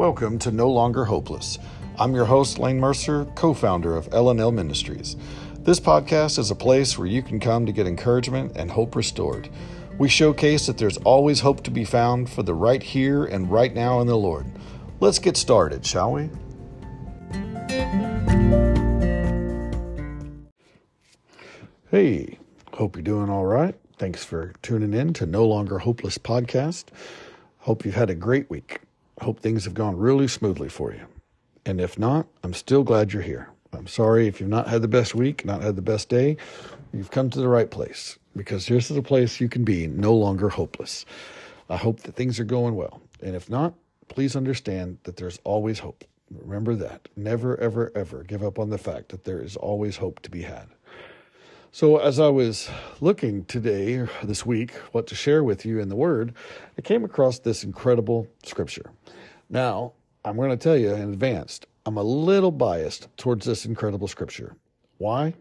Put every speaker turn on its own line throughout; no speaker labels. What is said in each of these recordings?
Welcome to No Longer Hopeless. I'm your host, Lane Mercer, co founder of LNL Ministries. This podcast is a place where you can come to get encouragement and hope restored. We showcase that there's always hope to be found for the right here and right now in the Lord. Let's get started, shall we? Hey, hope you're doing all right. Thanks for tuning in to No Longer Hopeless podcast. Hope you've had a great week. I hope things have gone really smoothly for you. And if not, I'm still glad you're here. I'm sorry if you've not had the best week, not had the best day. You've come to the right place because this is a place you can be no longer hopeless. I hope that things are going well. And if not, please understand that there's always hope. Remember that. Never, ever, ever give up on the fact that there is always hope to be had. So, as I was looking today, this week, what to share with you in the Word, I came across this incredible scripture. Now, I'm going to tell you in advance, I'm a little biased towards this incredible scripture. Why?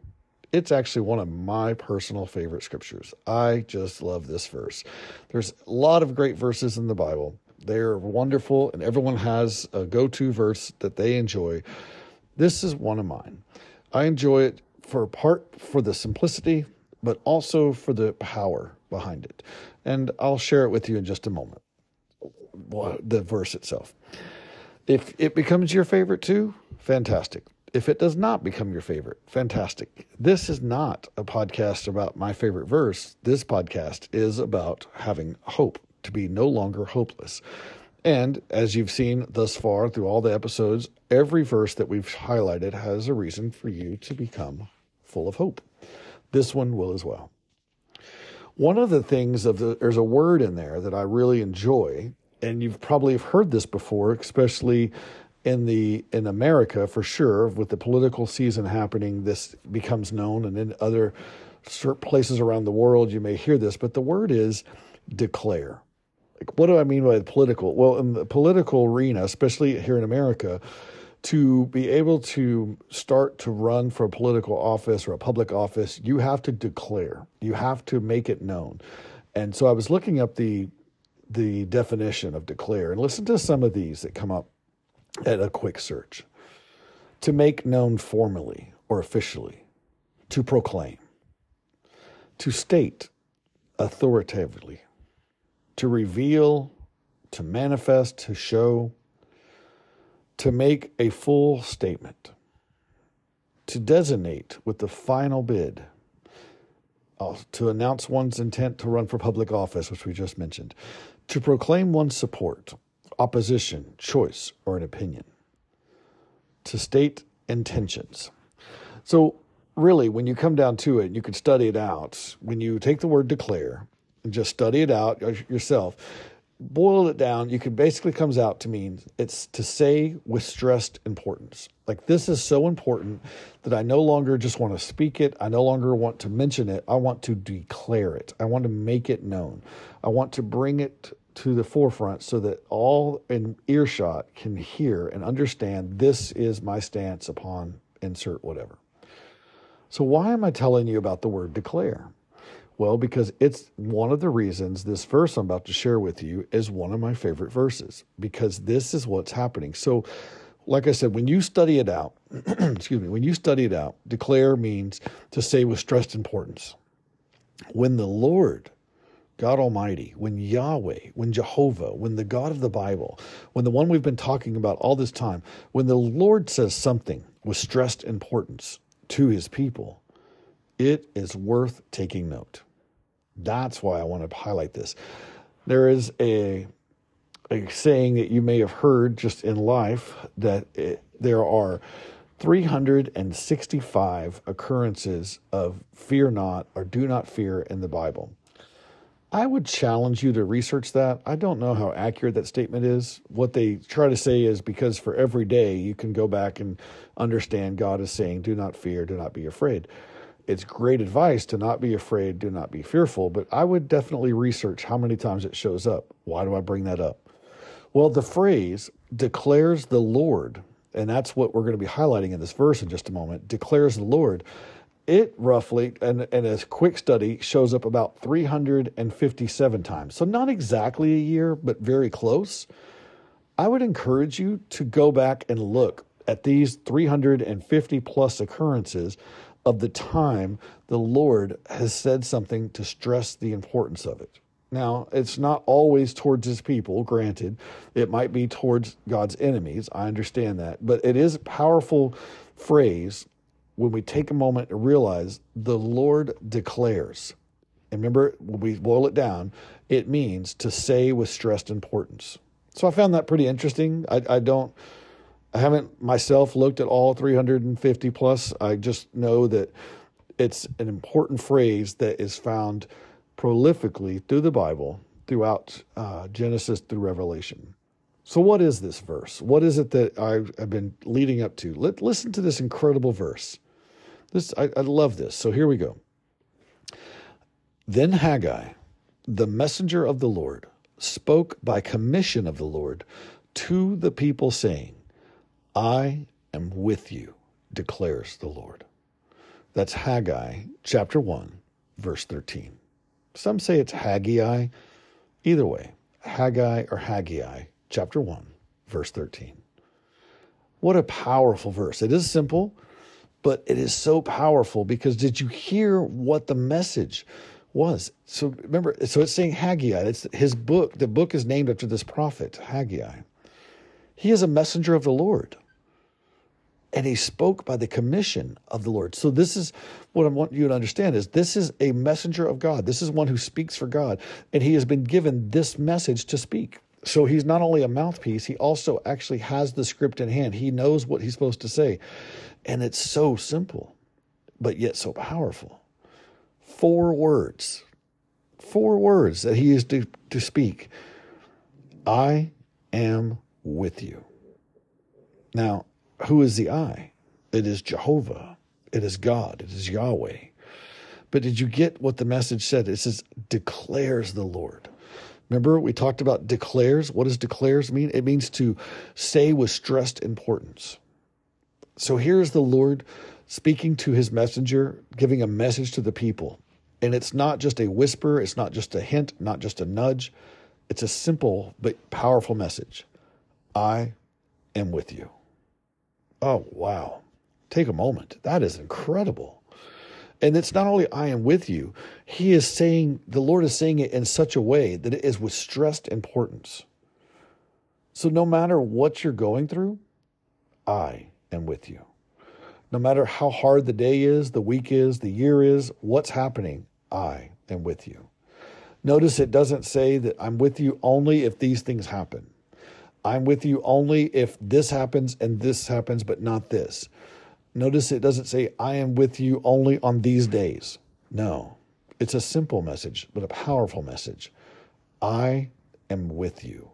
It's actually one of my personal favorite scriptures. I just love this verse. There's a lot of great verses in the Bible. They're wonderful, and everyone has a go to verse that they enjoy. This is one of mine. I enjoy it for part for the simplicity, but also for the power behind it. And I'll share it with you in just a moment. The verse itself. If it becomes your favorite too, fantastic. If it does not become your favorite, fantastic. This is not a podcast about my favorite verse. This podcast is about having hope, to be no longer hopeless. And as you've seen thus far through all the episodes, every verse that we've highlighted has a reason for you to become full of hope. This one will as well. One of the things of the there's a word in there that I really enjoy, and you've probably heard this before, especially in the in America for sure. With the political season happening, this becomes known, and in other places around the world, you may hear this. But the word is declare. Like, what do I mean by political? Well, in the political arena, especially here in America, to be able to start to run for a political office or a public office, you have to declare. You have to make it known. And so I was looking up the the definition of declare and listen to some of these that come up at a quick search. To make known formally or officially, to proclaim, to state authoritatively, to reveal, to manifest, to show, to make a full statement, to designate with the final bid, uh, to announce one's intent to run for public office, which we just mentioned, to proclaim one's support, opposition, choice, or an opinion, to state intentions. So, really, when you come down to it, you can study it out. When you take the word declare and just study it out yourself, boil it down, you could basically comes out to mean it's to say with stressed importance. Like this is so important that I no longer just want to speak it. I no longer want to mention it. I want to declare it. I want to make it known. I want to bring it to the forefront so that all in earshot can hear and understand this is my stance upon insert whatever. So why am I telling you about the word declare? Well, because it's one of the reasons this verse I'm about to share with you is one of my favorite verses, because this is what's happening. So, like I said, when you study it out, excuse me, when you study it out, declare means to say with stressed importance. When the Lord, God Almighty, when Yahweh, when Jehovah, when the God of the Bible, when the one we've been talking about all this time, when the Lord says something with stressed importance to his people, it is worth taking note. That's why I want to highlight this. There is a, a saying that you may have heard just in life that it, there are 365 occurrences of fear not or do not fear in the Bible. I would challenge you to research that. I don't know how accurate that statement is. What they try to say is because for every day you can go back and understand God is saying, do not fear, do not be afraid it's great advice to not be afraid, do not be fearful, but I would definitely research how many times it shows up. Why do I bring that up? Well, the phrase declares the Lord, and that's what we're going to be highlighting in this verse in just a moment, declares the Lord. It roughly, and, and a quick study, shows up about 357 times. So not exactly a year, but very close. I would encourage you to go back and look at these 350 plus occurrences of the time the Lord has said something to stress the importance of it. Now, it's not always towards his people, granted. It might be towards God's enemies. I understand that. But it is a powerful phrase when we take a moment to realize the Lord declares. And remember, when we boil it down, it means to say with stressed importance. So I found that pretty interesting. I, I don't I haven't myself looked at all 350 plus. I just know that it's an important phrase that is found prolifically through the Bible, throughout uh, Genesis through Revelation. So, what is this verse? What is it that I've been leading up to? Let, listen to this incredible verse. This I, I love this. So here we go. Then Haggai, the messenger of the Lord, spoke by commission of the Lord to the people, saying, I am with you, declares the Lord. That's Haggai chapter 1, verse 13. Some say it's Haggai. Either way, Haggai or Haggai, chapter 1, verse 13. What a powerful verse. It is simple, but it is so powerful because did you hear what the message was? So remember, so it's saying Haggai. It's his book. The book is named after this prophet, Haggai. He is a messenger of the Lord. And he spoke by the commission of the Lord. So this is what I want you to understand is this is a messenger of God. This is one who speaks for God. And he has been given this message to speak. So he's not only a mouthpiece, he also actually has the script in hand. He knows what he's supposed to say. And it's so simple, but yet so powerful. Four words, four words that he is to, to speak. I am with you. Now, who is the I? It is Jehovah. It is God. It is Yahweh. But did you get what the message said? It says, declares the Lord. Remember, we talked about declares. What does declares mean? It means to say with stressed importance. So here's the Lord speaking to his messenger, giving a message to the people. And it's not just a whisper, it's not just a hint, not just a nudge. It's a simple but powerful message. I am with you. Oh, wow. Take a moment. That is incredible. And it's not only I am with you, he is saying, the Lord is saying it in such a way that it is with stressed importance. So no matter what you're going through, I am with you. No matter how hard the day is, the week is, the year is, what's happening, I am with you. Notice it doesn't say that I'm with you only if these things happen. I'm with you only if this happens and this happens, but not this. Notice it doesn't say, I am with you only on these days. No, it's a simple message, but a powerful message. I am with you.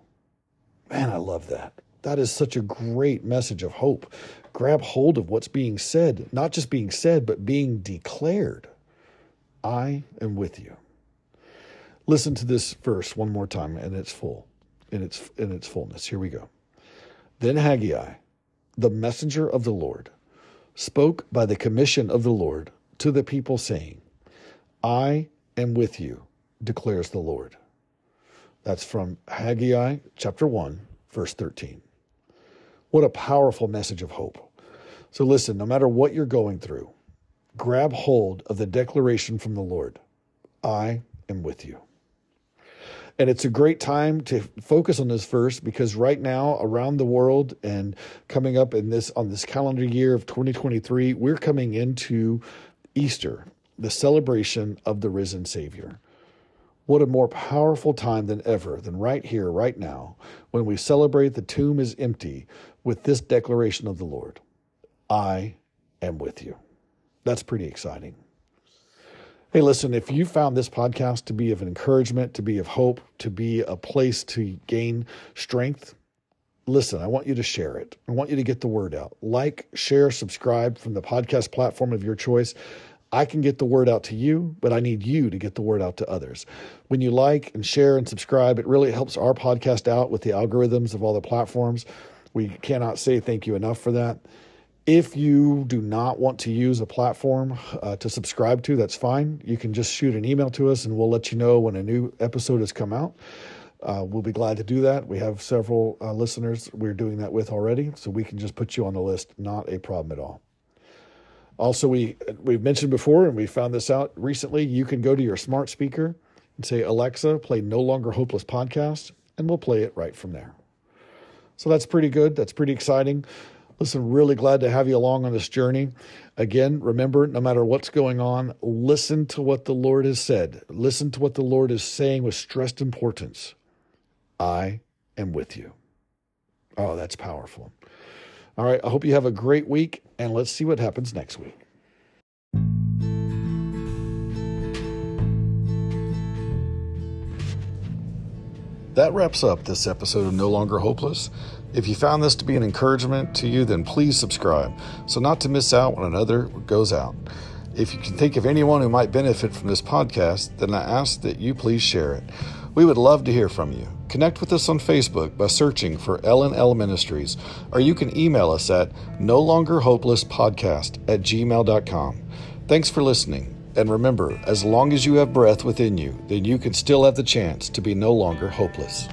Man, I love that. That is such a great message of hope. Grab hold of what's being said, not just being said, but being declared. I am with you. Listen to this verse one more time, and it's full in its in its fullness. Here we go. Then Haggai, the messenger of the Lord, spoke by the commission of the Lord to the people, saying, I am with you, declares the Lord. That's from Haggai chapter 1, verse 13. What a powerful message of hope. So listen, no matter what you're going through, grab hold of the declaration from the Lord I am with you. And it's a great time to focus on this verse because right now around the world and coming up in this on this calendar year of 2023, we're coming into Easter, the celebration of the risen Savior. What a more powerful time than ever than right here, right now, when we celebrate the tomb is empty with this declaration of the Lord I am with you. That's pretty exciting. Hey, listen, if you found this podcast to be of encouragement, to be of hope, to be a place to gain strength, listen, I want you to share it. I want you to get the word out. Like, share, subscribe from the podcast platform of your choice. I can get the word out to you, but I need you to get the word out to others. When you like and share and subscribe, it really helps our podcast out with the algorithms of all the platforms. We cannot say thank you enough for that. If you do not want to use a platform uh, to subscribe to, that's fine. You can just shoot an email to us and we'll let you know when a new episode has come out. uh, we'll be glad to do that. We have several uh, listeners we're doing that with already, so we can just put you on the list. Not a problem at all. Also, we we've mentioned before, and we found this out recently. You can go to your smart speaker and say, "Alexa, play No Longer Hopeless podcast," and we'll play it right from there. So that's pretty good. That's pretty exciting. Listen, really glad to have you along on this journey. Again, remember, no matter what's going on, listen to what the Lord has said. Listen to what the Lord is saying with stressed importance. I am with you. Oh, that's powerful. All right, I hope you have a great week, and let's see what happens next week. That wraps up this episode of No Longer Hopeless. If you found this to be an encouragement to you, then please subscribe so not to miss out when another goes out. If you can think of anyone who might benefit from this podcast, then I ask that you please share it. We would love to hear from you. Connect with us on Facebook by searching for L&L Ministries, or you can email us at no longer hopeless podcast at gmail.com. Thanks for listening. And remember, as long as you have breath within you, then you can still have the chance to be no longer hopeless.